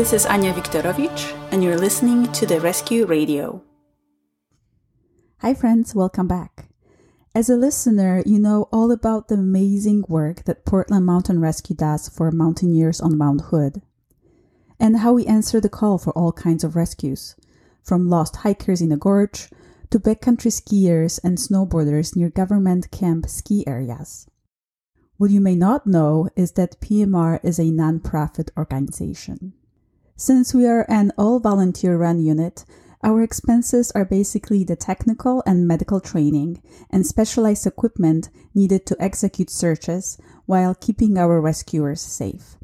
This is Anya Viktorovich, and you're listening to the Rescue Radio. Hi, friends, welcome back. As a listener, you know all about the amazing work that Portland Mountain Rescue does for mountaineers on Mount Hood, and how we answer the call for all kinds of rescues, from lost hikers in a gorge to backcountry skiers and snowboarders near government camp ski areas. What you may not know is that PMR is a nonprofit organization. Since we are an all volunteer run unit, our expenses are basically the technical and medical training and specialized equipment needed to execute searches while keeping our rescuers safe.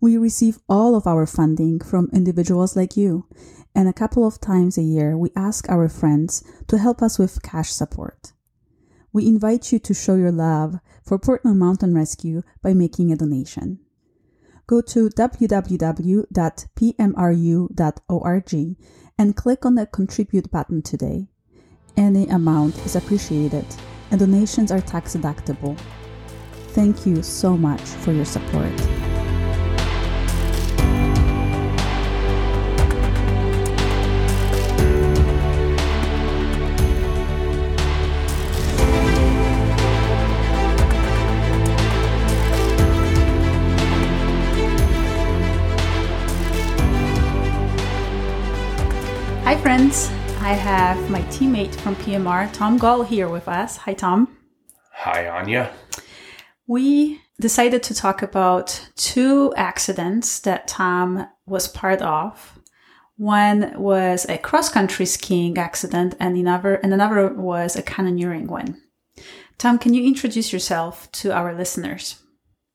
We receive all of our funding from individuals like you, and a couple of times a year we ask our friends to help us with cash support. We invite you to show your love for Portland Mountain Rescue by making a donation. Go to www.pmru.org and click on the contribute button today. Any amount is appreciated and donations are tax deductible. Thank you so much for your support. I have my teammate from PMR, Tom Gall, here with us. Hi, Tom. Hi, Anya. We decided to talk about two accidents that Tom was part of. One was a cross country skiing accident, and another, and another was a canyoneering one. Tom, can you introduce yourself to our listeners?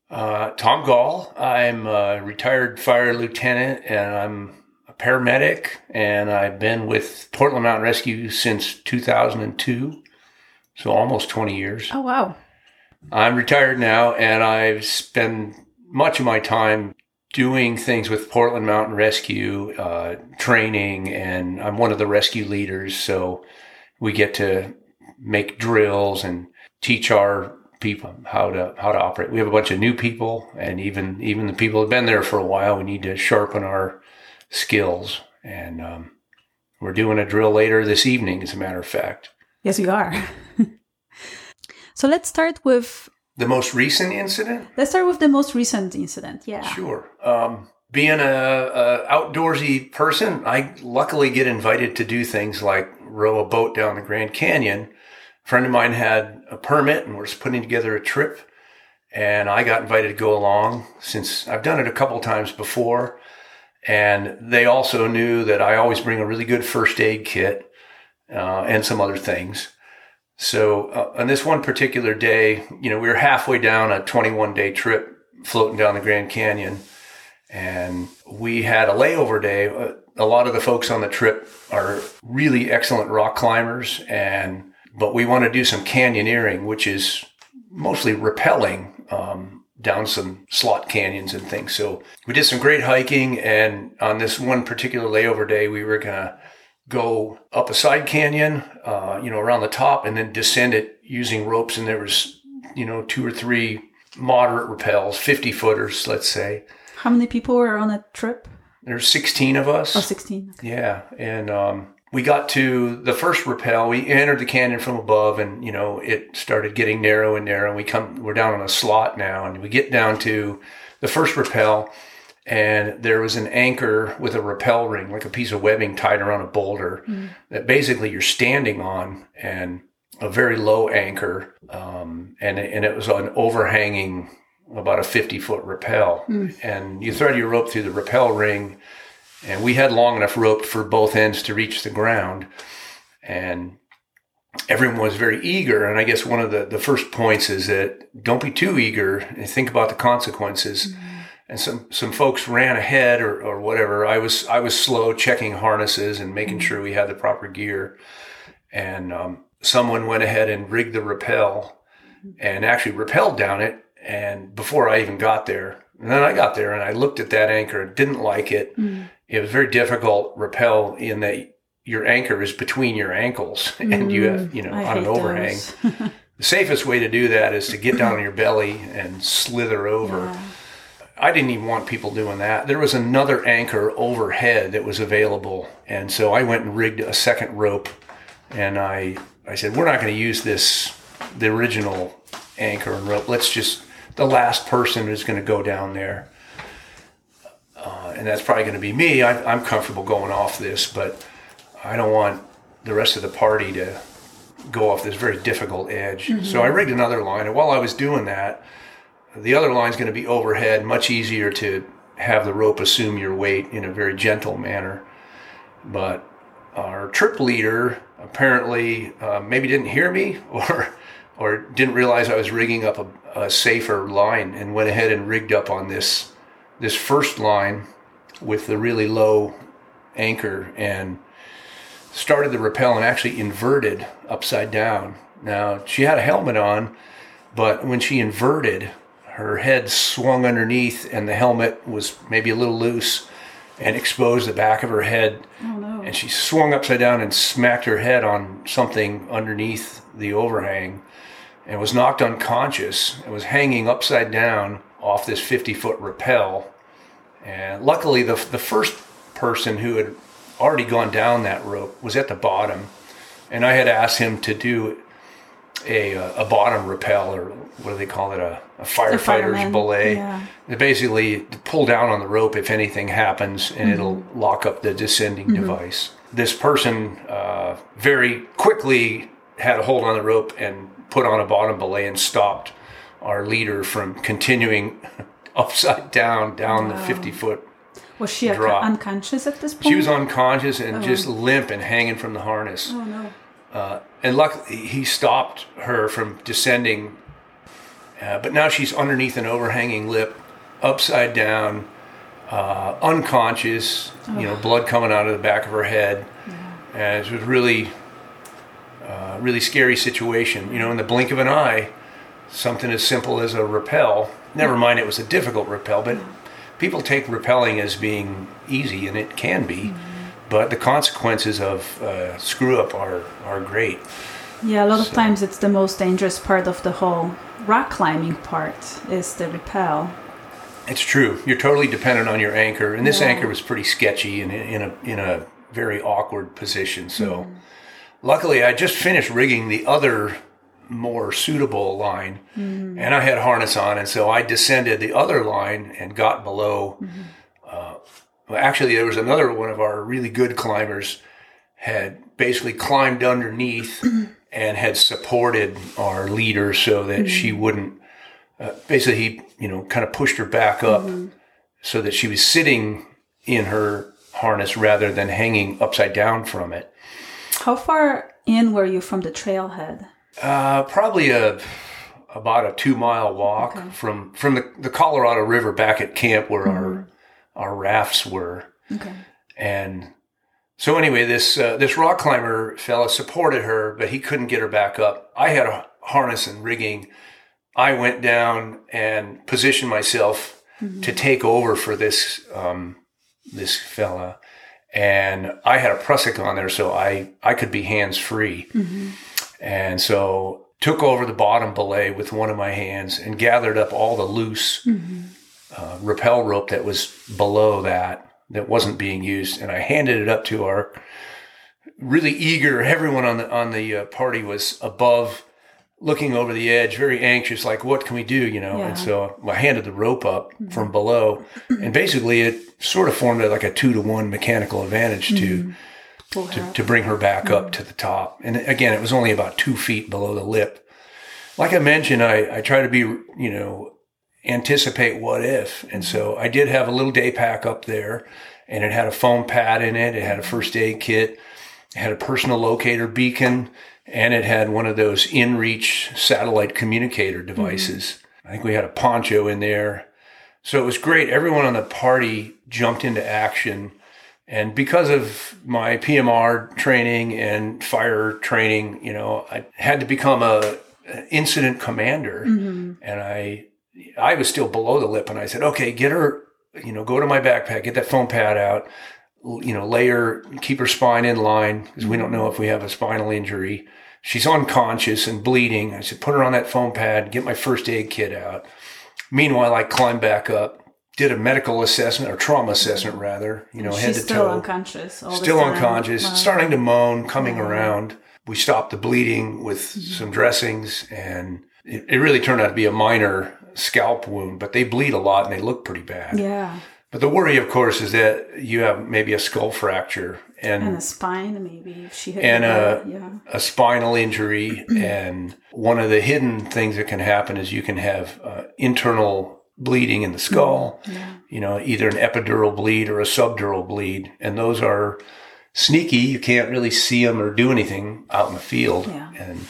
Uh, Tom Gall. I'm a retired fire lieutenant and I'm paramedic, and I've been with Portland Mountain Rescue since 2002, so almost 20 years. Oh, wow. I'm retired now, and I've spent much of my time doing things with Portland Mountain Rescue, uh, training, and I'm one of the rescue leaders. So we get to make drills and teach our people how to how to operate. We have a bunch of new people, and even even the people who've been there for a while. We need to sharpen our skills, and um, we're doing a drill later this evening. As a matter of fact, Yes, we are. so let's start with the most recent incident. let's start with the most recent incident. Yeah. Sure. Um, being a, a outdoorsy person, I luckily get invited to do things like row a boat down the Grand Canyon. A friend of mine had a permit and was putting together a trip, and I got invited to go along since I've done it a couple times before. And they also knew that I always bring a really good first aid kit uh, and some other things. So uh, on this one particular day, you know, we were halfway down a 21 day trip floating down the Grand Canyon and we had a layover day. Uh, A lot of the folks on the trip are really excellent rock climbers and but we want to do some canyoneering, which is mostly rappelling um, down some slot canyons and things. So we did some great hiking and on this one particular layover day, we were gonna go up a side canyon, uh, you know, around the top and then descend it using ropes. And there was, you know, two or three moderate rappels, 50 footers, let's say. How many people were on that trip? There's 16 of us. Oh, 16. Yeah. And, um, we got to the first rappel. We entered the canyon from above and, you know, it started getting narrow and narrow. And we come, we're down on a slot now and we get down to the first rappel and there was an anchor with a rappel ring, like a piece of webbing tied around a boulder that basically you're standing on and a very low anchor. Um, and, and it was an overhanging about a 50 foot rappel and you thread your rope through the rappel ring and we had long enough rope for both ends to reach the ground. And everyone was very eager. And i guess one of the, the first points is that don't be too eager and think about the consequences. Mm-hmm. And some some folks ran ahead or, or whatever. I was i was slow checking harnesses and making mm-hmm. sure we had the proper gear. And um, someone went ahead and rigged the rappel mm-hmm. and actually rappelled down it. And before i even got there and then i got there and i looked at that anchor didn't like it it was very difficult rappel in that your anchor is between your ankles and you have you know mm, I on an overhang the safest way to do that is to get down on your belly and slither over Yeah. I didn't even want people doing that. There was another anchor overhead that was available, and so I went and rigged a second rope, and I I said we're not going to use this the original anchor and rope. Let's just the last person is going to go down there, uh, and that's probably going to be me. I, I'm comfortable going off this, but I don't want the rest of the party to go off this very difficult edge. So I rigged another line, and while I was doing that, the other line's going to be overhead, much easier to have the rope assume your weight in a very gentle manner. But our trip leader apparently uh, maybe didn't hear me or or didn't realize I was rigging up a, a safer line and went ahead and rigged up on this this first line with the really low anchor and started the rappel and actually inverted upside down. Now she had a helmet on, but when she inverted, her head swung underneath and the helmet was maybe a little loose and exposed the back of her head. Oh no. And she swung upside down and smacked her head on something underneath the overhang and was knocked unconscious and was hanging upside down off this 50 foot rappel. And luckily, the, the first person who had already gone down that rope was at the bottom. And I had asked him to do a, a bottom rappel, or what do they call it? A, a firefighter's belay. yeah. They basically pull down on the rope if anything happens, and it'll lock up the descending device. This person uh, very quickly had a hold on the rope and put on a bottom belay and stopped our leader from continuing upside down down the 50 foot. Was she drop. unconscious at this point? She was unconscious and just limp and hanging from the harness. Oh no. Uh, and luckily, he stopped her from descending. Uh, but now she's underneath an overhanging lip, upside down, uh, unconscious. You know, blood coming out of the back of her head, and it was really, uh, really scary situation. You know, in the blink of an eye, something as simple as a rappel. Never mind, it was a difficult rappel, but people take rappelling as being easy, and it can be. But the consequences of uh, screw up are are great. Yeah, a lot of times it's the most dangerous part of the whole rock climbing part is the rappel. It's true. You're totally dependent on your anchor, and this Yeah. anchor was pretty sketchy and in a in a very awkward position. So, Mm-hmm. luckily, I just finished rigging the other more suitable line, Mm-hmm. and I had harness on, and so I descended the other line and got below. Mm-hmm. Uh, well, actually, there was another one of our really good climbers had basically climbed underneath and had supported our leader so that she wouldn't. Uh, basically, he you know kind of pushed her back up so that she was sitting in her harness rather than hanging upside down from it. How far in were you from the trailhead? Uh, probably a about a two mile walk Okay. from from the, the Colorado River back at camp where our our rafts were. Okay. And so anyway, this uh, this rock climber fella supported her, but he couldn't get her back up. I had a harness and rigging. I went down and positioned myself to take over for this um, this fella, and I had a prusik on there, so I I could be hands free, and so took over the bottom belay with one of my hands and gathered up all the loose uh, rappel rope that was below that that wasn't being used, and I handed it up to our really eager. Everyone on the on the uh, party was above, looking over the edge, very anxious, like what can we do, you know? And so I handed the rope up from below, and basically it sort of formed like a two to one mechanical advantage to Pull her to, to bring her back up to the top. And again, it was only about two feet below the lip. Like I mentioned, I, I try to be, you know, anticipate what if. And so I did have a little day pack up there and it had a foam pad in it. It had a first aid kit. It had a personal locator beacon and it had one of those InReach satellite communicator mm-hmm. devices. I think we had a poncho in there. So it was great. Everyone on the party jumped into action. And because of my PMR training and fire training, you know, I had to become a an incident commander. Mm-hmm. And I I was still below the lip and I said, "Okay, get her, you know, go to my backpack, get that foam pad out, you know, lay her, keep her spine in line because we don't know if we have a spinal injury. She's unconscious and bleeding. I said, put her on that foam pad, get my first aid kit out. Meanwhile, I climbed back up, did a medical assessment or trauma assessment rather. You know, head to still toe. unconscious. Still unconscious, Wow. starting to moan, coming Wow. around. We stopped the bleeding with Mm-hmm. some dressings, and it, it really turned out to be a minor scalp wound, but they bleed a lot and they look pretty bad. Yeah, But the worry, of course, is that you have maybe a skull fracture and, and the spine maybe if she had And, uh, yeah. a spinal injury. and one of the hidden things that can happen is you can have uh, internal bleeding in the skull, Yeah. you know, either an epidural bleed or a subdural bleed. And those are sneaky. You can't really see them or do anything out in the field. Yeah. And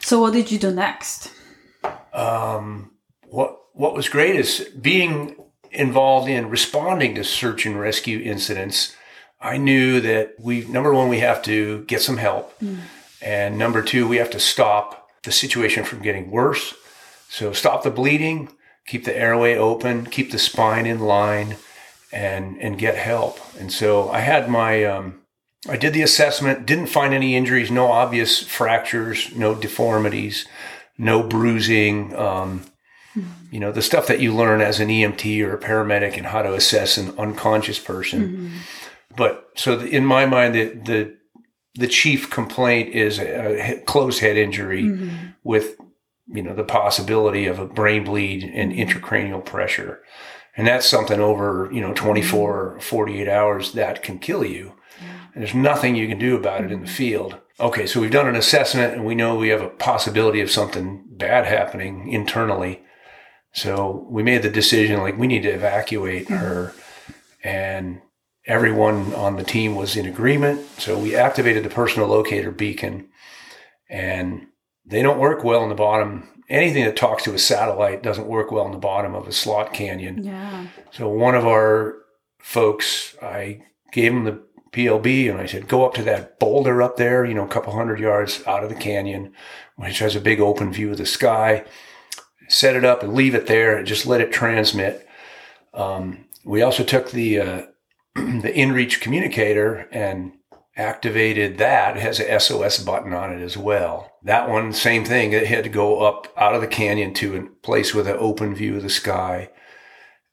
So what did you do next? um, what what was great is being involved in responding to search and rescue incidents. I knew that we number one we have to get some help, and number two we have to stop the situation from getting worse. So stop the bleeding, keep the airway open, keep the spine in line, and and get help. And so I had my um, I did the assessment, didn't find any injuries, no obvious fractures, no deformities, no bruising. Um, you know, the stuff that you learn as an EMT or a paramedic and how to assess an unconscious person. But so the, in my mind, the, the the chief complaint is a, closed head injury with you know the possibility of a brain bleed and intracranial pressure, and that's something over you know 24 48 hours that can kill you. And there's nothing you can do about it in the mm-hmm. field. Okay, so we've done an assessment and we know we have a possibility of something bad happening internally. So we made the decision like we need to evacuate mm-hmm. her and everyone on the team was in agreement. So we activated the personal locator beacon and they don't work well in the bottom. Anything that talks to a satellite doesn't work well in the bottom of a slot canyon. Yeah. So one of our folks, I gave him the PLB and I said, go up to that boulder up there, you know, a couple hundred yards out of the canyon, which has a big open view of the sky. Set it up and leave it there and just let it transmit. Um, we also took the uh, the InReach communicator and activated that. Has a SOS button on it as well. That one, same thing. It had to go up out of the canyon to a place with an open view of the sky.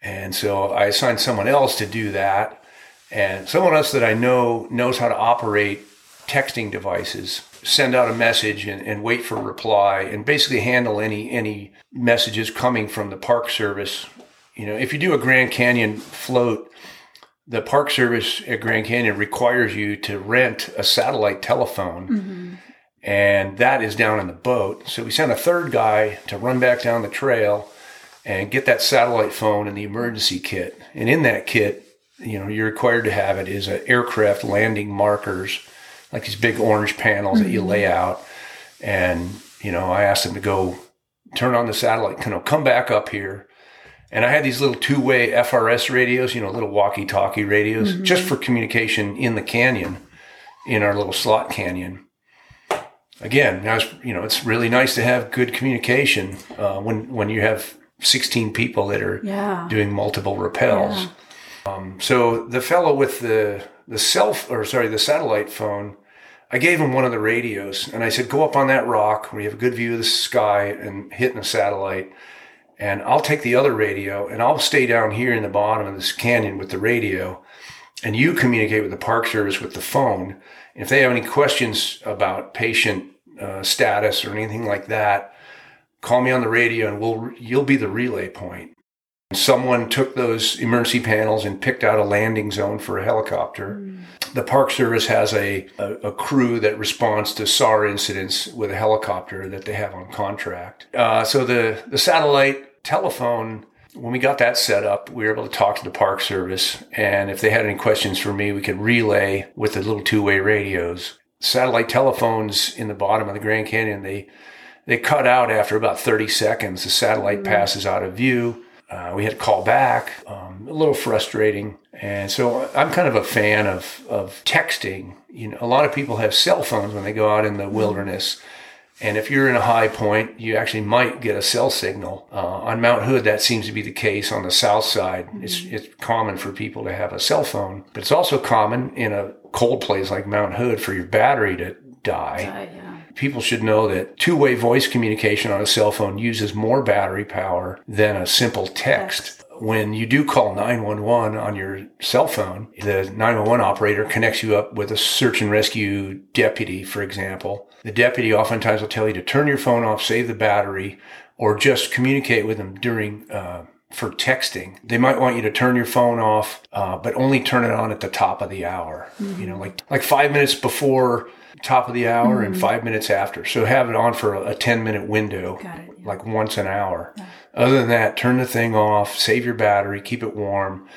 And so I assigned someone else to do that. And someone else that I know knows how to operate texting devices, send out a message and, and wait for a reply and basically handle any any messages coming from the park service. You know, if you do a Grand Canyon float, the Park Service at Grand Canyon requires you to rent a satellite telephone, mm-hmm. and that is down in the boat. So we sent a third guy to run back down the trail and get that satellite phone and the emergency kit. And in that kit, you know, you're required to have it is a aircraft landing markers, like these big orange panels that you mm-hmm. lay out. And you know, I asked them to go turn on the satellite, you know, come back up here. And I had these little two-way FRS radios, you know, little walkie-talkie radios, just for communication in the canyon, in our little slot canyon. Again, now it's, you know, it's really nice to have good communication uh, when when you have 16 people that are Yeah. doing multiple rappels. Um, so the fellow with the the self or sorry the satellite phone, I gave him one of the radios and I said, "Go up on that rock where you have a good view of the sky and hitting the satellite." And I'll take the other radio and I'll stay down here in the bottom of this canyon with the radio. And you communicate with the Park Service with the phone. If they have any questions about patient uh, status or anything like that, call me on the radio and we'll you'll be the relay point. Someone took those emergency panels and picked out a landing zone for a helicopter. The Park Service has a, a, a crew that responds to SAR incidents with a helicopter that they have on contract. Uh, so the, the satellite telephone, when we got that set up, we were able to talk to the Park Service. And if they had any questions for me, we could relay with the little two way radios. Satellite telephones in the bottom of the Grand Canyon, they, they cut out after about 30 seconds. The satellite passes out of view. Uh, we had to call back, um, a little frustrating. And so I'm kind of a fan of, of texting. You know, a lot of people have cell phones when they go out in the wilderness. And if you're in a high point, you actually might get a cell signal. Uh, on Mount Hood, that seems to be the case on the south side. It's, it's common for people to have a cell phone, but it's also common in a cold place like Mount Hood for your battery to die Uh, yeah. people should know that two-way voice communication on a cell phone uses more battery power than a simple text. When you do call 911 on your cell phone, the 911 operator connects you up with a search and rescue deputy, for example. The deputy oftentimes will tell you to turn your phone off, save the battery, or just communicate with them during, uh, for texting. They might want you to turn your phone off, uh, but only turn it on at the top of the hour. Mm-hmm. You know, like, like five minutes before top of the hour mm-hmm. and five minutes after. So have it on for a, a 10 minute window, it, yeah. like once an hour. Yeah. Other than that, turn the thing off, save your battery, keep it warm.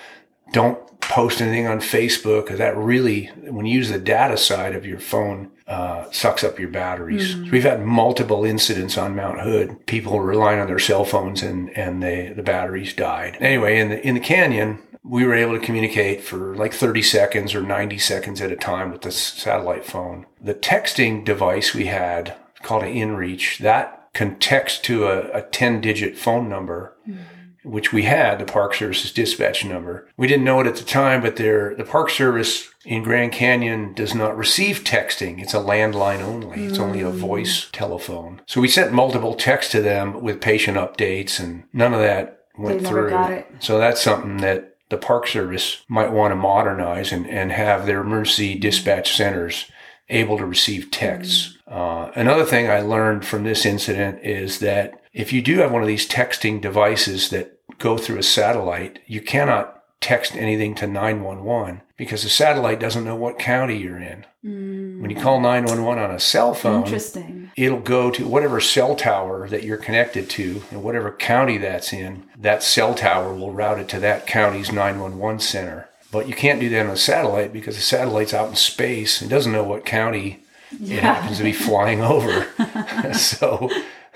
Don't post anything on Facebook because that really, when you use the data side of your phone, uh, sucks up your batteries. Mm-hmm. So we've had multiple incidents on Mount Hood. People relying on their cell phones and, and they, the batteries died. Anyway, in the, in the canyon, we were able to communicate for like 30 seconds or 90 seconds at a time with the satellite phone. The texting device we had called an InReach, that can text to a, a 10 digit phone number. Mm-hmm which we had, the Park Service's dispatch number. We didn't know it at the time, but the Park Service in Grand Canyon does not receive texting. It's a landline only. It's only a voice telephone. So we sent multiple texts to them with patient updates and none of that went they through. So that's something that the Park Service might want to modernize and, and have their emergency dispatch centers able to receive texts. Mm. Uh, another thing I learned from this incident is that if you do have one of these texting devices that go through a satellite, you cannot text anything to 911 because the satellite doesn't know what county you're in. Mm. When you call 911 on a cell phone, Interesting. it'll go to whatever cell tower that you're connected to and whatever county that's in, that cell tower will route it to that county's 911 center. But you can't do that on a satellite because the satellite's out in space and doesn't know what county yeah. it happens to be flying over. so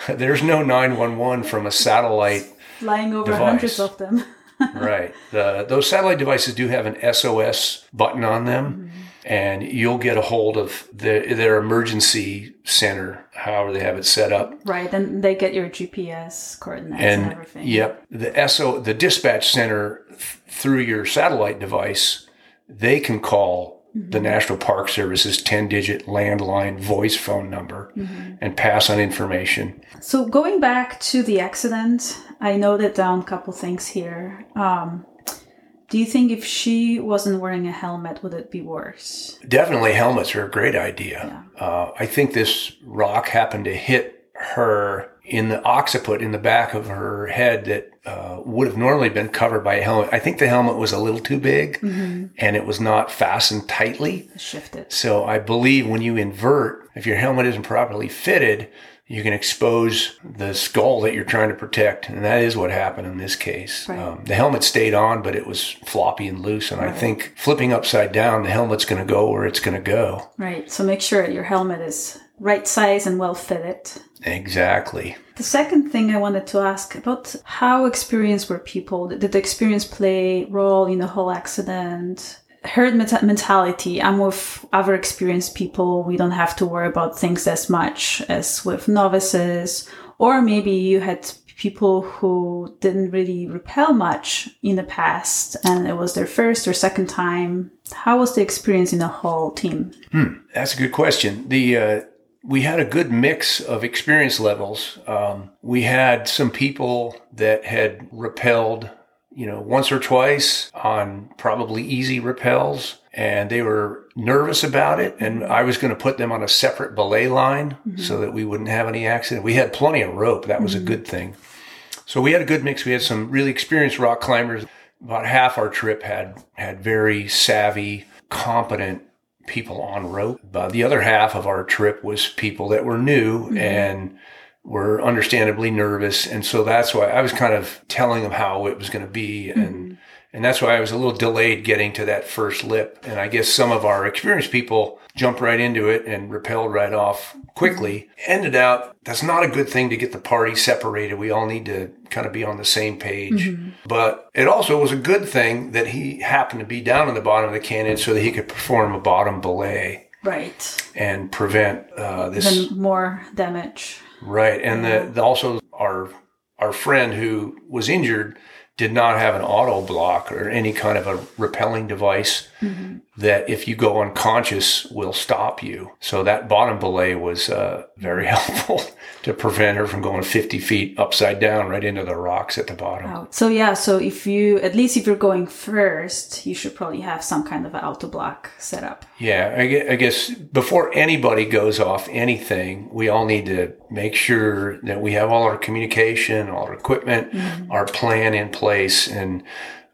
there's no 911 from a satellite flying over device. hundreds of them. right. The, those satellite devices do have an SOS button on them, mm-hmm. And you'll get a hold of the, their emergency center, however they have it set up. Right, and they get your GPS coordinates and, and everything. Yep. The SO, the dispatch center th- through your satellite device, they can call Mm-hmm. the National Park Service's 10 digit landline voice phone number mm-hmm. and pass on information. So, going back to the accident, I noted down a couple things here. Um, do you think if she wasn't wearing a helmet, would it be worse? Definitely, helmets are a great idea. Yeah. Uh, I think this rock happened to hit her in the occiput in the back of her head that uh, would have normally been covered by a helmet. I think the helmet was a little too big mm-hmm. and it was not fastened tightly. Shifted. So I believe when you invert, if your helmet isn't properly fitted, you can expose the skull that you're trying to protect. And that is what happened in this case. Right. Um, the helmet stayed on, but it was floppy and loose. And right. I think flipping upside down, the helmet's going to go where it's going to go. Right. So make sure your helmet is right size and well fitted. Exactly. The second thing I wanted to ask about how experienced were people? Did the experience play role in the whole accident? Herd mentality. I'm with other experienced people. We don't have to worry about things as much as with novices. Or maybe you had people who didn't really rappel much in the past and it was their first or second time. How was the experience in the whole team? Hmm, that's a good question. The, uh, we had a good mix of experience levels. Um, we had some people that had rappelled you know, once or twice on probably easy rappels and they were nervous about it. And I was going to put them on a separate belay line mm-hmm. so that we wouldn't have any accident. We had plenty of rope. That was mm-hmm. a good thing. So we had a good mix. We had some really experienced rock climbers. About half our trip had, had very savvy, competent people on rope. But the other half of our trip was people that were new mm-hmm. and were understandably nervous. And so that's why I was kind of telling them how it was going to be. And, mm-hmm. and that's why I was a little delayed getting to that first lip. And I guess some of our experienced people jumped right into it and rappelled right off quickly. Mm-hmm. Ended out, that's not a good thing to get the party separated. We all need to kind of be on the same page. Mm-hmm. But it also was a good thing that he happened to be down in the bottom of the canyon so that he could perform a bottom belay. Right. And prevent uh, this. More damage. Right, and the, the, also our our friend who was injured did not have an auto block or any kind of a rappelling device mm-hmm. That if you go unconscious will stop you. So that bottom belay was uh, very helpful to prevent her from going 50 feet upside down right into the rocks at the bottom. Wow. So yeah, so if you at least if you're going first, you should probably have some kind of auto block set up. Yeah, I guess before anybody goes off anything, we all need to make sure that we have all our communication, all our equipment, our plan in place. And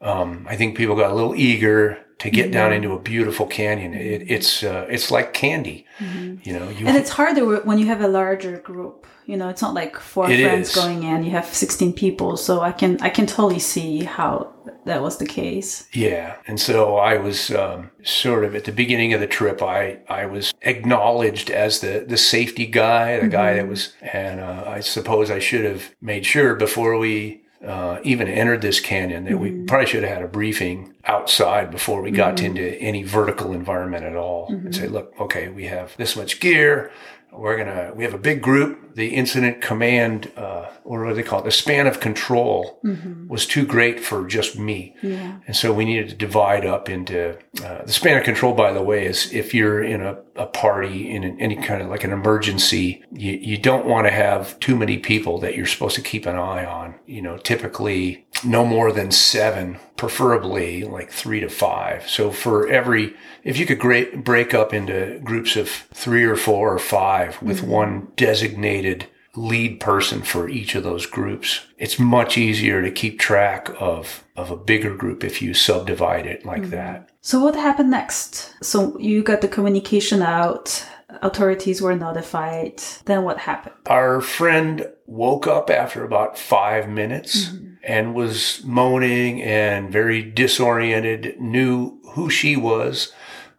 um, I think people got a little eager to get down into a beautiful canyon. It, it's uh, it's like candy, you know. You And it's harder when you have a larger group. You know, it's not like four friends is. going in. You have 16 people, so I can I can totally see how that was the case. Yeah, and so I was um, sort of at the beginning of the trip. I I was acknowledged as the the safety guy, the guy that was, and uh, I suppose I should have made sure before we uh, even entered this canyon that we mm-hmm. probably should have had a briefing outside before we got mm-hmm. into any vertical environment at all, and mm-hmm. say, look, okay, we have this much gear. We're gonna. We have a big group. The incident command, uh, or what do they call it, the span of control, was too great for just me. Yeah. And so we needed to divide up into uh, the span of control. By the way, is if you're in a, a party in an, any kind of like an emergency, you, you don't want to have too many people that you're supposed to keep an eye on. You know, typically no more than seven, preferably like three to five. So for every, if you could great, break up into groups of three or four or five with mm-hmm. one designated lead person for each of those groups. It's much easier to keep track of of a bigger group if you subdivide it like mm-hmm. that. So what happened next? So you got the communication out. Authorities were notified. Then what happened? Our friend woke up after about 5 minutes and was moaning and very disoriented, knew who she was,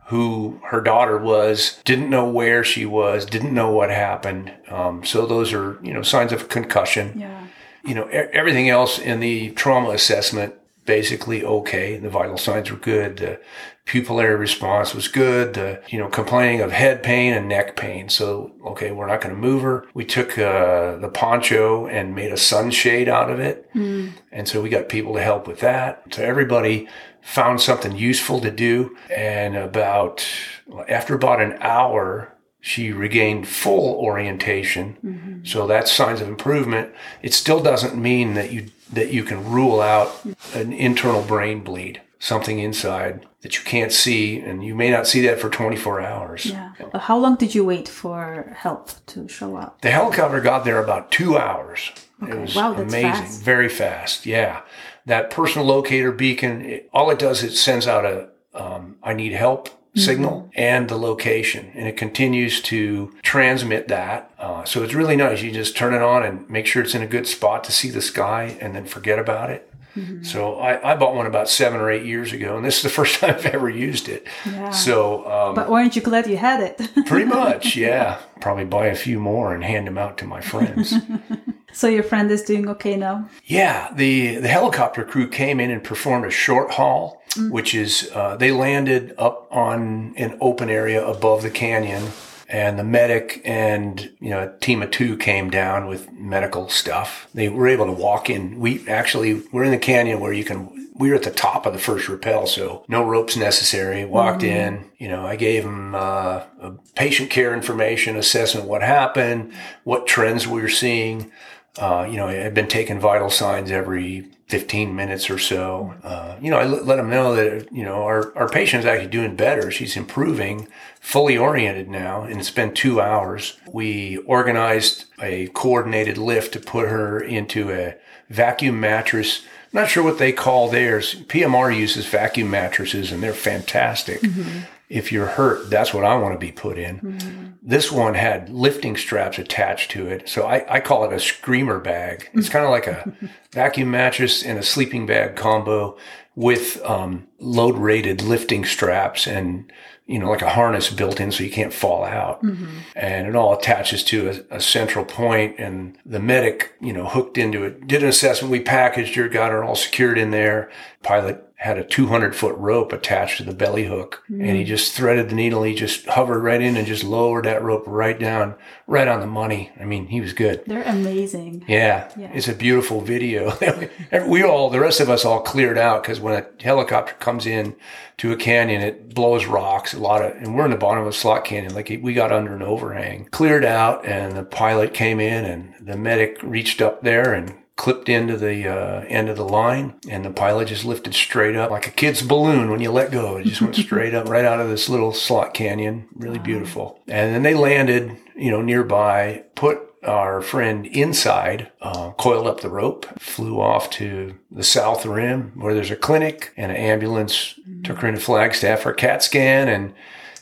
who her daughter was, didn't know where she was, didn't know what happened. Um, so those are, you know, signs of concussion. Yeah. you know, everything else in the trauma assessment basically okay. The vital signs were good. The pupillary response was good. The, you know, complaining of head pain and neck pain. So, okay, we're not going to move her. We took uh, the poncho and made a sunshade out of it. And so we got people to help with that. So everybody found something useful to do. And about, after about an hour, she regained full orientation. So that's signs of improvement. It still doesn't mean that you that you can rule out an internal brain bleed, something inside that you can't see, and you may not see that for 24 hours. Yeah. How long did you wait for help to show up? The helicopter got there about two hours. It Okay. was Wow, that's amazing, fast. very fast. Yeah, that personal locator beacon. It, all it does, it sends out a um, "I need help" signal and the location, and it continues to transmit that. Uh, so it's really nice. You just turn it on and make sure it's in a good spot to see the sky, and then forget about it. So I, I bought one about seven or eight years ago, and this is the first time I've ever used it. Yeah. So um, But weren't you glad you had it? pretty much, yeah. Probably buy a few more and hand them out to my friends. so your friend is doing okay now? Yeah, the the helicopter crew came in and performed a short haul, which is uh, they landed up on an open area above the canyon, and the medic and you know a team of two came down with medical stuff. They were able to walk in. We actually we're in the canyon where you can. We were at the top of the first rappel, so no ropes necessary. Walked in, you know, I gave them uh, patient care information, assessment what happened, what trends we were seeing. Uh, you know, I've been taking vital signs every 15 minutes or so. Uh, you know, I let, let them know that, you know, our, our patient's actually doing better. She's improving, fully oriented now, and it's been two hours. We organized a coordinated lift to put her into a vacuum mattress. Not sure what they call theirs. PMR uses vacuum mattresses and they're fantastic. If you're hurt, that's what I want to be put in. This one had lifting straps attached to it. So I, I call it a screamer bag. It's kind of like a vacuum mattress and a sleeping bag combo with um, load rated lifting straps and, you know, like a harness built in so you can't fall out. And it all attaches to a, a central point and the medic, you know, hooked into it, did an assessment. We packaged her, got her all secured in there. Pilot had a 200 foot rope attached to the belly hook and he mm. just threaded the needle. He just hovered right in and just lowered that rope right down, right on the money. I mean, he was good. They're amazing. Yeah, Yeah. it's a beautiful video. we all, the rest of us all cleared out because when a helicopter comes in to a canyon, it blows rocks, a lot of, and we're in the bottom of a slot canyon. Like we got under an overhang, cleared out, and the pilot came in, and the medic reached up there and clipped into the uh, end of the line, and the pilot just lifted straight up like a kid's balloon when you let go. It just went straight up, right out of this little slot canyon. Really beautiful. And then they landed, you know, nearby, put our friend inside, uh, coiled up the rope, flew off to the south rim where there's a clinic and an ambulance, took her into Flagstaff for a CAT scan, and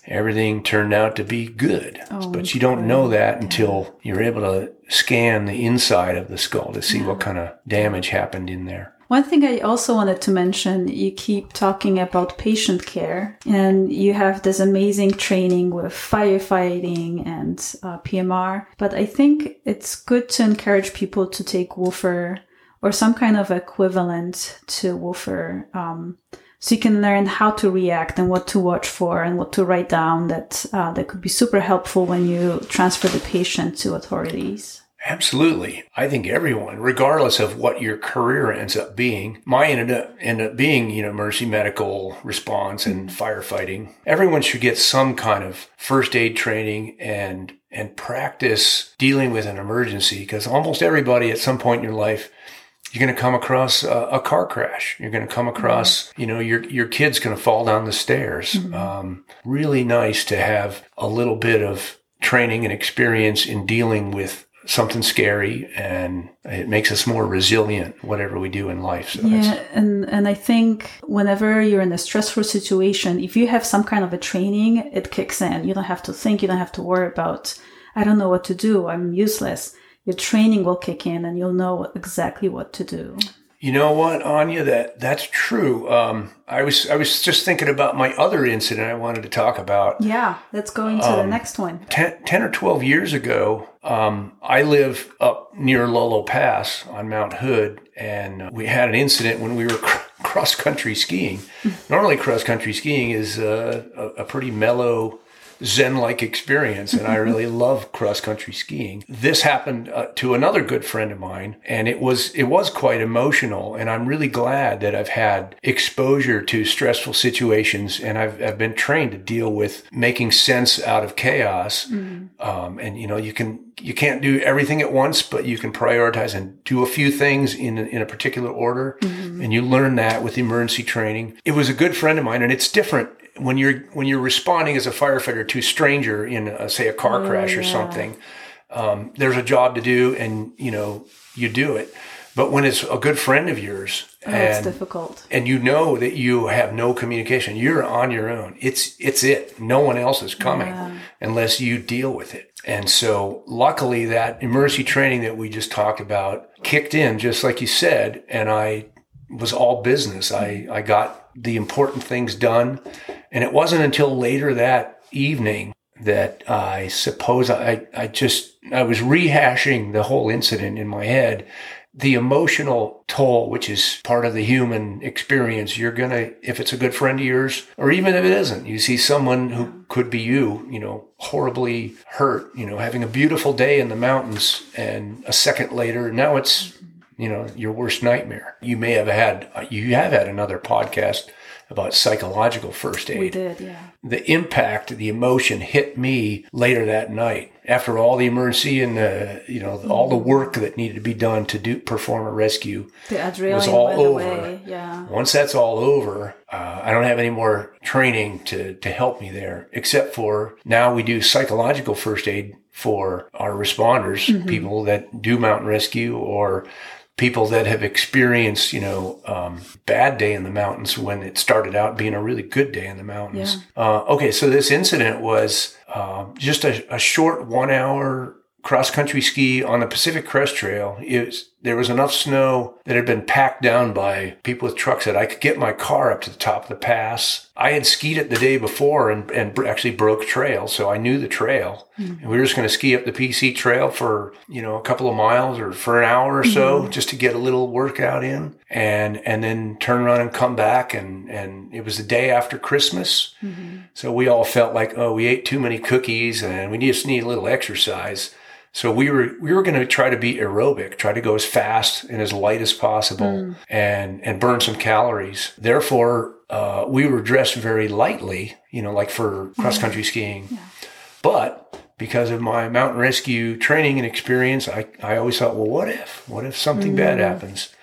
everything turned out to be good. Oh, but you don't know that until you're able to scan the inside of the skull to see what kind of damage happened in there. One thing I also wanted to mention, you keep talking about patient care and you have this amazing training with firefighting and uh, PMR. But I think it's good to encourage people to take WFR or some kind of equivalent to WFR. Um, so you can learn how to react and what to watch for and what to write down that uh, that could be super helpful when you transfer the patient to authorities. Absolutely. I think everyone, regardless of what your career ends up being, mine ended up, ended up being, you know, emergency medical response and firefighting. Everyone should get some kind of first aid training and, and practice dealing with an emergency because almost everybody at some point in your life you're going to come across a, a car crash. You're going to come across, you know, your your kid's going to fall down the stairs. Um, really nice to have a little bit of training and experience in dealing with something scary, and it makes us more resilient, whatever we do in life. So Yeah, and and I think whenever you're in a stressful situation, if you have some kind of a training, it kicks in. You don't have to think. You don't have to worry about. I don't know what to do. I'm useless. Your training will kick in, and you'll know exactly what to do. You know what, Anya? That that's true. Um, I was I was just thinking about my other incident I wanted to talk about. Yeah, let's go into the next one. 10, 10 or 12 years ago, um, I live up near Lolo Pass on Mount Hood, and we had an incident when we were cr- cross country skiing. Normally, cross country skiing is uh, a, a pretty mellow, Zen like experience, and I really love cross country skiing. This happened uh, to another good friend of mine, and it was it was quite emotional. And I'm really glad that I've had exposure to stressful situations, and I've I've been trained to deal with making sense out of chaos. Um, and you know, you can you can't do everything at once, but you can prioritize and do a few things in in a particular order, and you learn that with emergency training. It was a good friend of mine, and it's different when you're when you're responding as a firefighter to a stranger in, a, say, a car crash or yeah. something. Um, there's a job to do, and you know you do it. But when it's a good friend of yours, Oh, it's and difficult. and you know that you have no communication, you're on your own. It's it's it. No one else is coming Yeah. unless you deal with it. And so, luckily, that emergency training that we just talked about kicked in, just like you said, and I was all business. I I got the important things done, and it wasn't until later that evening that I suppose I I just I was rehashing the whole incident in my head. The emotional toll, which is part of the human experience, you're going to, if it's a good friend of yours, or even if it isn't, you see someone who could be you, you know, horribly hurt, you know, having a beautiful day in the mountains and a second later, now it's, you know, your worst nightmare. You may have had, you have had another podcast about psychological first aid We did, yeah. the impact, the emotion hit me later that night after all the emergency and the, you know, all the work that needed to be done to do perform a rescue. The adrenaline was all over. away. Yeah. Once that's all over, uh, I don't have any more training to, to help me there, except for now we do psychological first aid for our responders, people that do mountain rescue or people that have experienced, you know, um, bad day in the mountains when it started out being a really good day in the mountains. Uh, okay, so this incident was uh, just a, a short one hour cross country ski on the Pacific Crest Trail. It was, there was enough snow that had been packed down by people with trucks that I could get my car up to the top of the pass. I had skied it the day before and, and actually broke trail, so I knew the trail. Mm-hmm. And we were just going to ski up the PC trail for, you know, a couple of miles or for an hour or so mm-hmm. just to get a little workout in and and then turn around and come back and and it was the day after Christmas. Mm-hmm. So we all felt like, oh, we ate too many cookies and we just need a little exercise. So we were we were going to try to be aerobic, try to go as fast and as light as possible, mm. and and burn some calories. Therefore, uh, we were dressed very lightly, you know, like for cross country skiing. Yeah. But because of my mountain rescue training and experience, I I always thought, well, what if what if something mm. bad happens?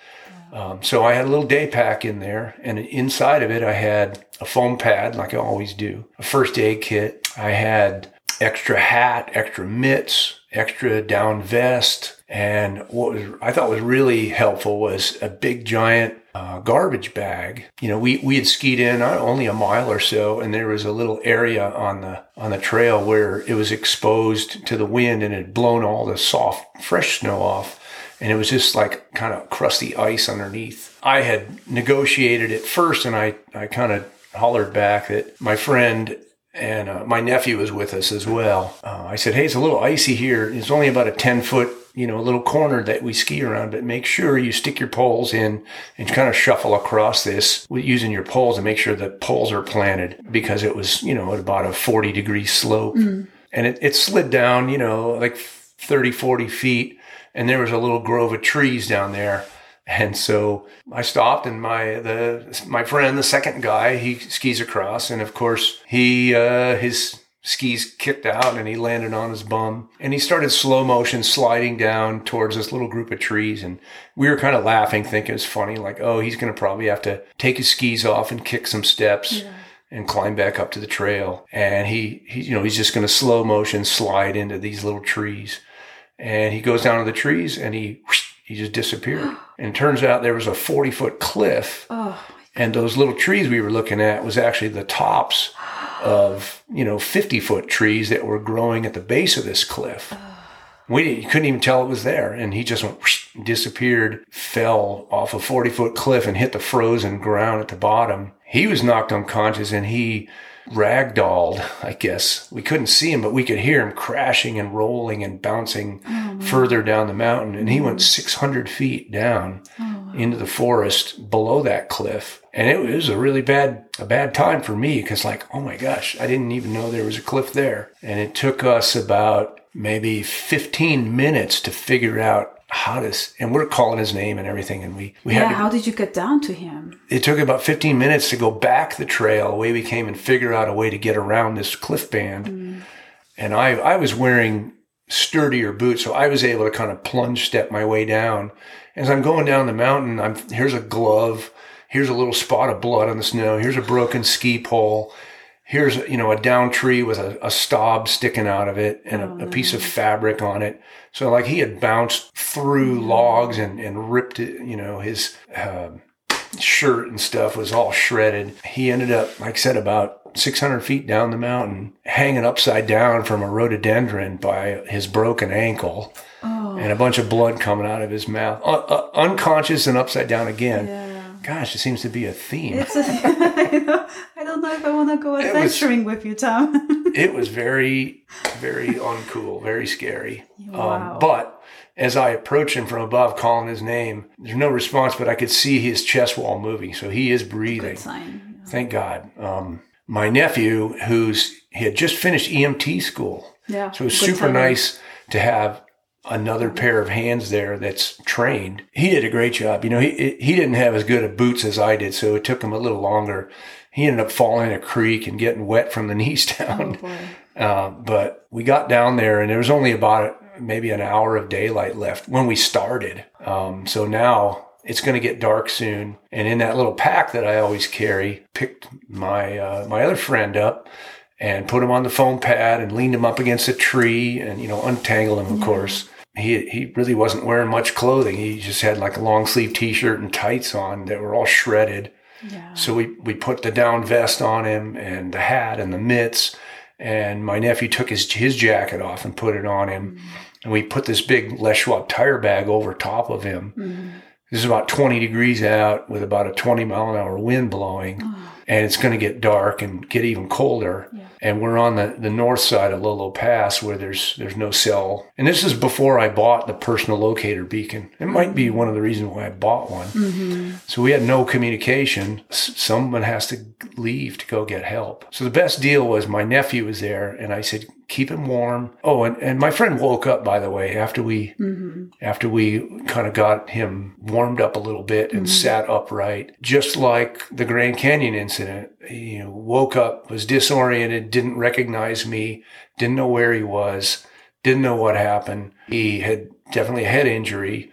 Um, so I had a little day pack in there, and inside of it, I had a foam pad, like I always do, a first aid kit. I had extra hat, extra mitts, extra down vest. And what was, I thought was really helpful was a big giant uh, garbage bag. You know, we, we had skied in only a mile or so, and there was a little area on the on the trail where it was exposed to the wind and had blown all the soft, fresh snow off. And it was just like kind of crusty ice underneath. I had negotiated it first, and I, I kind of hollered back that my friend and uh, my nephew was with us as well. Uh, I said, "Hey, it's a little icy here. It's only about a ten foot, you know, a little corner that we ski around. But make sure you stick your poles in and kind of shuffle across this with using your poles and make sure the poles are planted because it was, you know, at about a forty degree slope, mm. and it, it slid down, you know, like 30, 40 feet, and there was a little grove of trees down there." And so I stopped, and my the my friend, the second guy, he skis across, and of course he uh, his skis kicked out, and he landed on his bum, and he started slow motion sliding down towards this little group of trees, and we were kind of laughing, thinking it's funny, like oh he's going to probably have to take his skis off and kick some steps. Yeah and climb back up to the trail. And he, he you know, he's just going to slow motion slide into these little trees. And he goes down to the trees and he whoosh, he just disappeared. and it turns out there was a 40 foot cliff. Oh, and those little trees we were looking at was actually the tops of, you know, 50 foot trees that were growing at the base of this cliff. We couldn't even tell it was there. And he just went, whoosh, disappeared, fell off a 40 foot cliff and hit the frozen ground at the bottom. He was knocked unconscious and he ragdolled, I guess. We couldn't see him, but we could hear him crashing and rolling and bouncing oh, further down the mountain. And he went mm. 600 feet down oh, into the forest below that cliff. And it was a really bad, a bad time for me because like, oh my gosh, I didn't even know there was a cliff there. And it took us about maybe 15 minutes to figure out how does and we're calling his name and everything and we we yeah had to, how did you get down to him? It took about 15 minutes to go back the trail. The way we came and figure out a way to get around this cliff band. Mm. and i i was wearing sturdier boots so i was able to kind of plunge step my way down. As i'm going down the mountain i'm here's a glove here's a little spot of blood on the snow here's a broken ski pole here's you know a down tree with a, a stub sticking out of it and oh, a, a, piece of fabric on it. So like he had bounced through logs and, and ripped it you know his uh, shirt and stuff was all shredded. He ended up like i said about 600 feet down the mountain hanging upside down from a rhododendron by his broken ankle oh. and a bunch of blood coming out of his mouth uh, uh, unconscious and upside down again. Yeah Gosh, it seems to be a theme. It's a, I don't know if I want to go adventuring was, with you, Tom. it was very, very uncool, very scary. Um, wow. Um, but as I approach him from above, calling his name, there's no response, but I could see his chest wall moving, so he is breathing. sign. Thank God. Um, my nephew, who's he had just finished EMT school, yeah, so it was super nice to have another pair of hands there that's trained. He did a great job. You know, he he didn't have as good of boots as I did, so it took him a little longer. He ended up falling in a creek and getting wet from the knees down. Oh, uh, but we got down there, and there was only about maybe an hour of daylight left when we started. Um, so now it's going to get dark soon. And in that little pack that I always carry, picked my uh, my other friend up and put him on the foam pad and leaned him up against a tree and you know untangled him, of yeah. course he he really wasn't wearing much clothing. He just had like a long sleeve t shirt and tights on that were all shredded. Yeah. So we, we put the down vest on him and the hat and the mitts and my nephew took his his jacket off and put it on him, mm. and we put this big Les Schwab tire bag over top of him. Mm-hmm. This is about 20 degrees out with about a 20 mile an hour wind blowing, and it's going to get dark and get even colder. And we're on the, the north side of Lolo Pass where there's there's no cell. And this is before I bought the personal locator beacon. It might be one of the reasons why I bought one. Mm-hmm. So we had no communication. S- Someone has to leave to go get help. So the best deal was my nephew was there, and I said, "Keep him warm." Oh, and, and my friend woke up by the way after we after we kind of got him warmed up a little bit and sat upright, just like the Grand Canyon incident. He woke up, was disoriented, didn't recognize me, didn't know where he was, didn't know what happened. He had definitely a head injury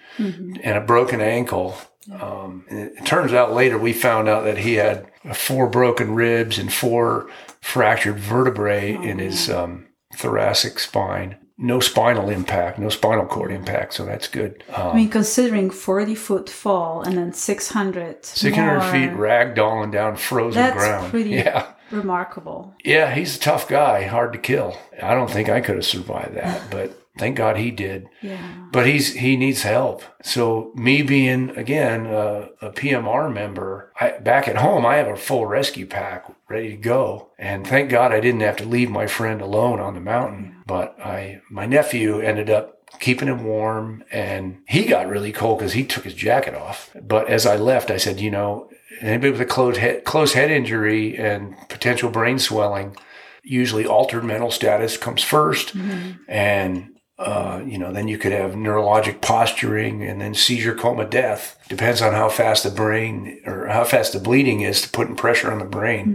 and a broken ankle. Um, it turns out later we found out that he had four broken ribs and four fractured vertebrae in his um, thoracic spine. No spinal impact, no spinal cord impact, so that's good. Um, I mean, considering 40 foot fall and then 600. 600 more, feet ragdolling down frozen That's ground. pretty Yeah. remarkable. Yeah, he's a tough guy, hard to kill. I don't think I could have survived that, but thank God he did. Yeah. But he's he needs help. So me being again uh, a PMR member, I, back at home I have a full rescue pack ready to go, and thank God I didn't have to leave my friend alone on the mountain. But I my nephew ended up keeping him warm, and he got really cold because he took his jacket off. But as I left, I said, you know, anybody with a closed head, closed head injury and potential brain swelling, usually altered mental status comes 1st and uh, you know, then you could have neurologic posturing and then seizure, coma, death. Depends on how fast the brain or how fast the bleeding is to putting pressure on the brain.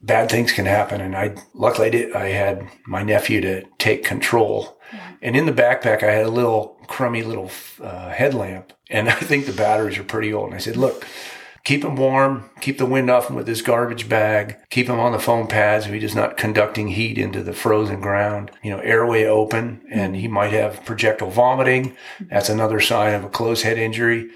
Bad things can happen, and I luckily I did. I had my nephew to take control, and in the backpack I had a little crummy little uh, headlamp, and I think the batteries are pretty old. And I said, look. Keep him warm. Keep the wind off him with his garbage bag. Keep him on the foam pads if he's not conducting heat into the frozen ground. You know, airway open, and he might have projectile vomiting. That's another sign of a closed head injury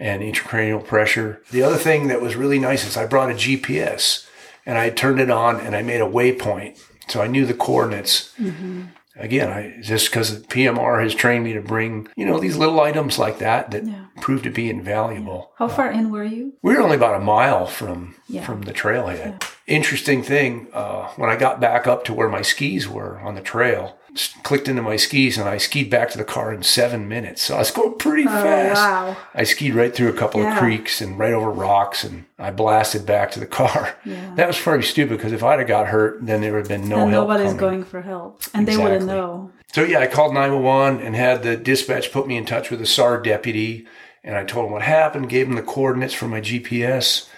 and intracranial pressure. The other thing that was really nice is I brought a GPS and I turned it on and I made a waypoint. So I knew the coordinates. Mm-hmm. Again, I just because PMR has trained me to bring, you know, these little items like that that Yeah. prove to be invaluable. How far in were you? We were only about a mile from Yeah. from the trailhead. Interesting thing, uh, when I got back up to where my skis were on the trail, clicked into my skis and I skied back to the car in seven minutes. So I was going pretty oh, fast. wow. I skied right through a couple Yeah. of creeks and right over rocks, and I blasted back to the car. Yeah. That was probably stupid because if I'd have got hurt, then there would have been no and help. nobody's coming. going for help. And they wouldn't know. So yeah, I called 911 and had the dispatch put me in touch with a SAR deputy. And I told him what happened, gave him the coordinates for my GPS.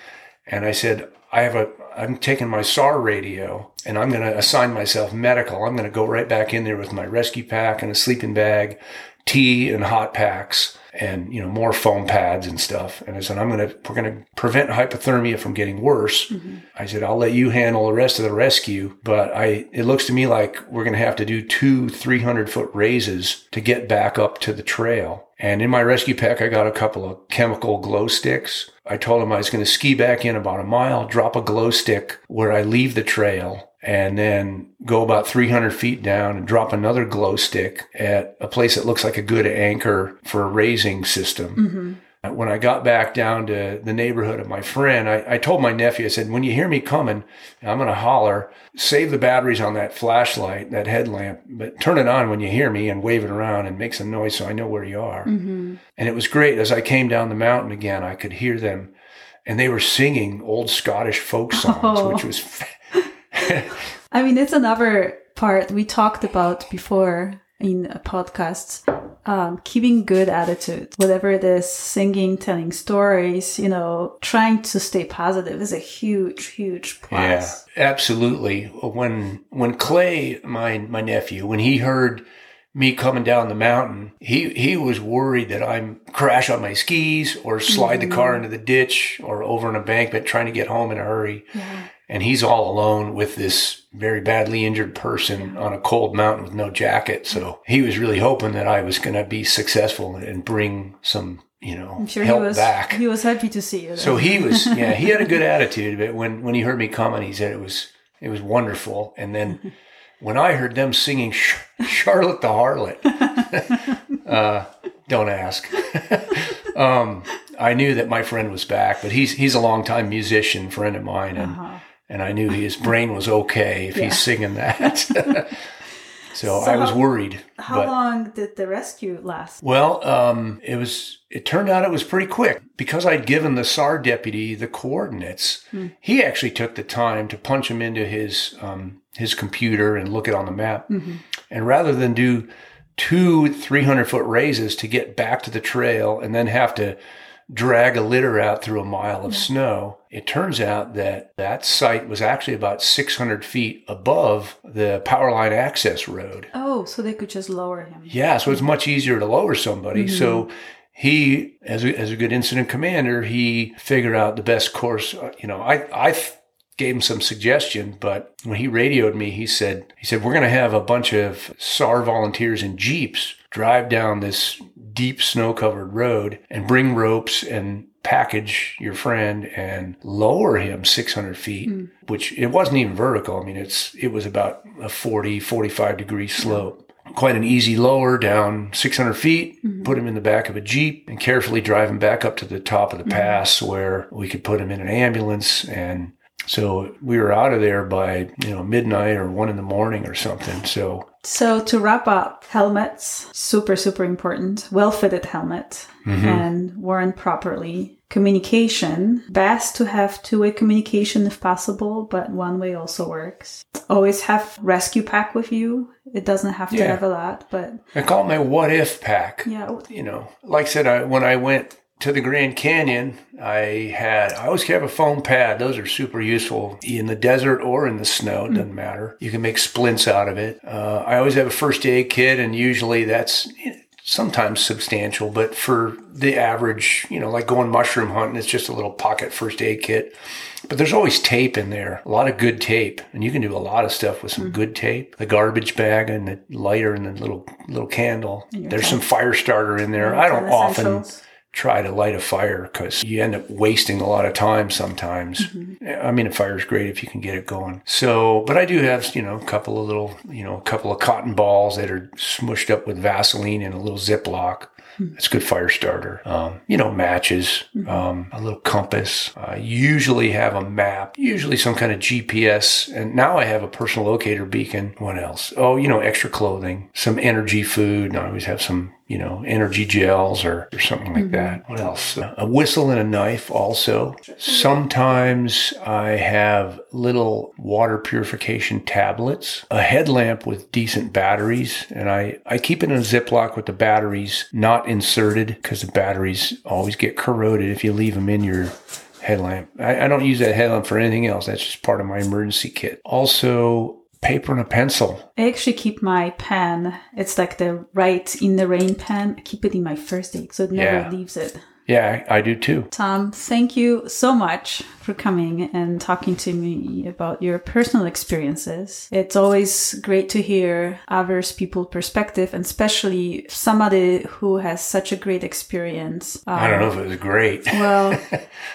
And I said, I have a, I'm taking my SAR radio and I'm going to assign myself medical. I'm going to go right back in there with my rescue pack and a sleeping bag, tea and hot packs and, you know, more foam pads and stuff. And I said, I'm going to, we're going to prevent hypothermia from getting worse. Mm-hmm. I said, I'll let you handle the rest of the rescue, but I, it looks to me like we're going to have to do two 300 foot raises to get back up to the trail. And in my rescue pack, I got a couple of chemical glow sticks. I told him I was going to ski back in about a mile, drop a glow stick where I leave the trail and then go about 300 feet down and drop another glow stick at a place that looks like a good anchor for a raising system. Mm-hmm. When I got back down to the neighborhood of my friend, I, I told my nephew, I said, when you hear me coming, I'm going to holler, save the batteries on that flashlight, that headlamp, but turn it on when you hear me and wave it around and make some noise so I know where you are. Mm-hmm. And it was great. As I came down the mountain again, I could hear them and they were singing old Scottish folk songs, Oh. which was I mean, it's another part we talked about before in a podcast. Um, keeping good attitude, whatever it is, singing, telling stories, you know, trying to stay positive is a huge, huge plus. Yeah, absolutely. When when Clay, my my nephew, when he heard me coming down the mountain, he he was worried that I'm crash on my skis or slide the car mm-hmm. into the ditch or over an embankment trying to get home in a hurry. Yeah. And he's all alone with this very badly injured person on a cold mountain with no jacket. So he was really hoping that I was going to be successful and bring some, you know, I'm sure he help was back. he was happy to see you. So he was, yeah, he had a good attitude. But when when he heard me coming, he said it was it was wonderful. And then when I heard them singing Sh- Charlotte the Harlot, uh, don't ask. um, I knew that my friend was back, but he's he's a longtime musician friend of mine, and Uh-huh. and I knew his brain was okay if Yeah. he's singing that. so, So I was worried. How but- long did the rescue last? well, um, it was. It turned out it was pretty quick because I'd given the SAR deputy the coordinates. He actually took the time to punch them into his um, his computer and look it on the map. And rather than do two 300 foot raises to get back to the trail and then have to drag a litter out through a mile of snow, it turns out that that site was actually about 600 feet above the power line access road. Oh, so they could just lower him. Yeah, so it's much easier to lower somebody. So he, as a, as a good incident commander, he figured out the best course. Uh, You know, I, I gave him some suggestion, but when he radioed me, he said he said we're going to have a bunch of SAR volunteers in jeeps drive down this deep snow covered road and bring ropes and package your friend and lower him 600 feet hmm. which it wasn't even vertical. I mean it's it was about a 40 45 degree slope. Quite an easy lower down 600 feet, hmm. put him in the back of a Jeep and carefully drive him back up to the top of the hmm. pass where we could put him in an ambulance. And so we were out of there by, you know, midnight or one in the morning or something. So So to wrap up, helmets, super, super important. Well fitted helmet mm-hmm. and worn properly. Communication, best to have two way communication if possible, but one way also works. Always have rescue pack with you. It doesn't have to Yeah. have a lot, but I call it my what if pack. yeah, You know, like I said, I, when I went to the Grand Canyon, I had, I always have a foam pad. Those are super useful in the desert or in the snow. It doesn't matter. You can make splints out of it. Uh, I always have a first aid kit, and usually that's sometimes substantial, but for the average, you know, like going mushroom hunting, it's just a little pocket first aid kit. But there's always tape in there, a lot of good tape, and you can do a lot of stuff with some good tape. The garbage bag and the lighter and the little little candle. There's some fire starter in there. I don't often essentials. Try to light a fire because you end up wasting a lot of time sometimes. I mean, a fire is great if you can get it going. So, but I do have, you know, a couple of little, you know, a couple of cotton balls that are smushed up with Vaseline in a little Ziploc. It's a good fire starter. Um, you know, matches, um, a little compass. I usually have a map, usually some kind of GPS. And now I have a personal locator beacon. What else? Oh, you know, extra clothing, some energy food. And I always have some, you know, energy gels or, or something like mm-hmm. that. What else? A whistle and a knife also. Sometimes I have little water purification tablets, a headlamp with decent batteries, and I, I keep it in a Ziploc with the batteries not inserted because the batteries always get corroded if you leave them in your headlamp. I, I don't use that headlamp for anything else. That's just part of my emergency kit. Also, paper and a pencil. I actually keep my pen. It's like the Rite in the Rain pen. I keep it in my first aid, so it never Yeah. leaves it. Yeah, I, do too. Tom, thank you so much for coming and talking to me about your personal experiences. It's always great to hear others people's perspective, and especially somebody who has such a great experience. I don't know Um, if it was great. Well,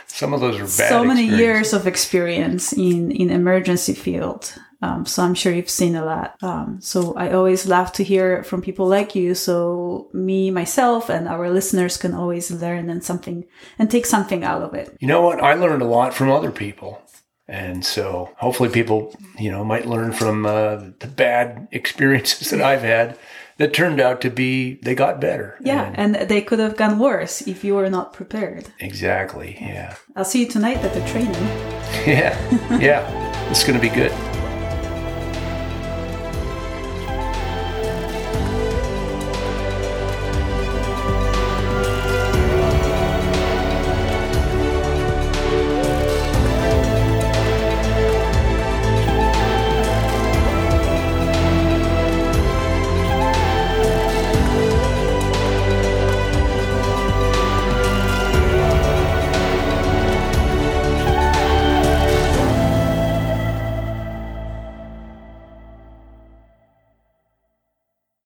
Some of those are bad. so many years of experience in in emergency field. Um, so I'm sure you've seen a lot. Um, so I always love to hear from people like you. So me, myself, and our listeners can always learn and something and take something out of it. You know what? I learned a lot from other people. And so hopefully people, you know, might learn from uh, the bad experiences that I've had that turned out to be, they got better. Yeah, And- and they could have gone worse if you were not prepared. exactly. Yeah. I'll see you tonight at the training. Yeah. Yeah. It's going to be good.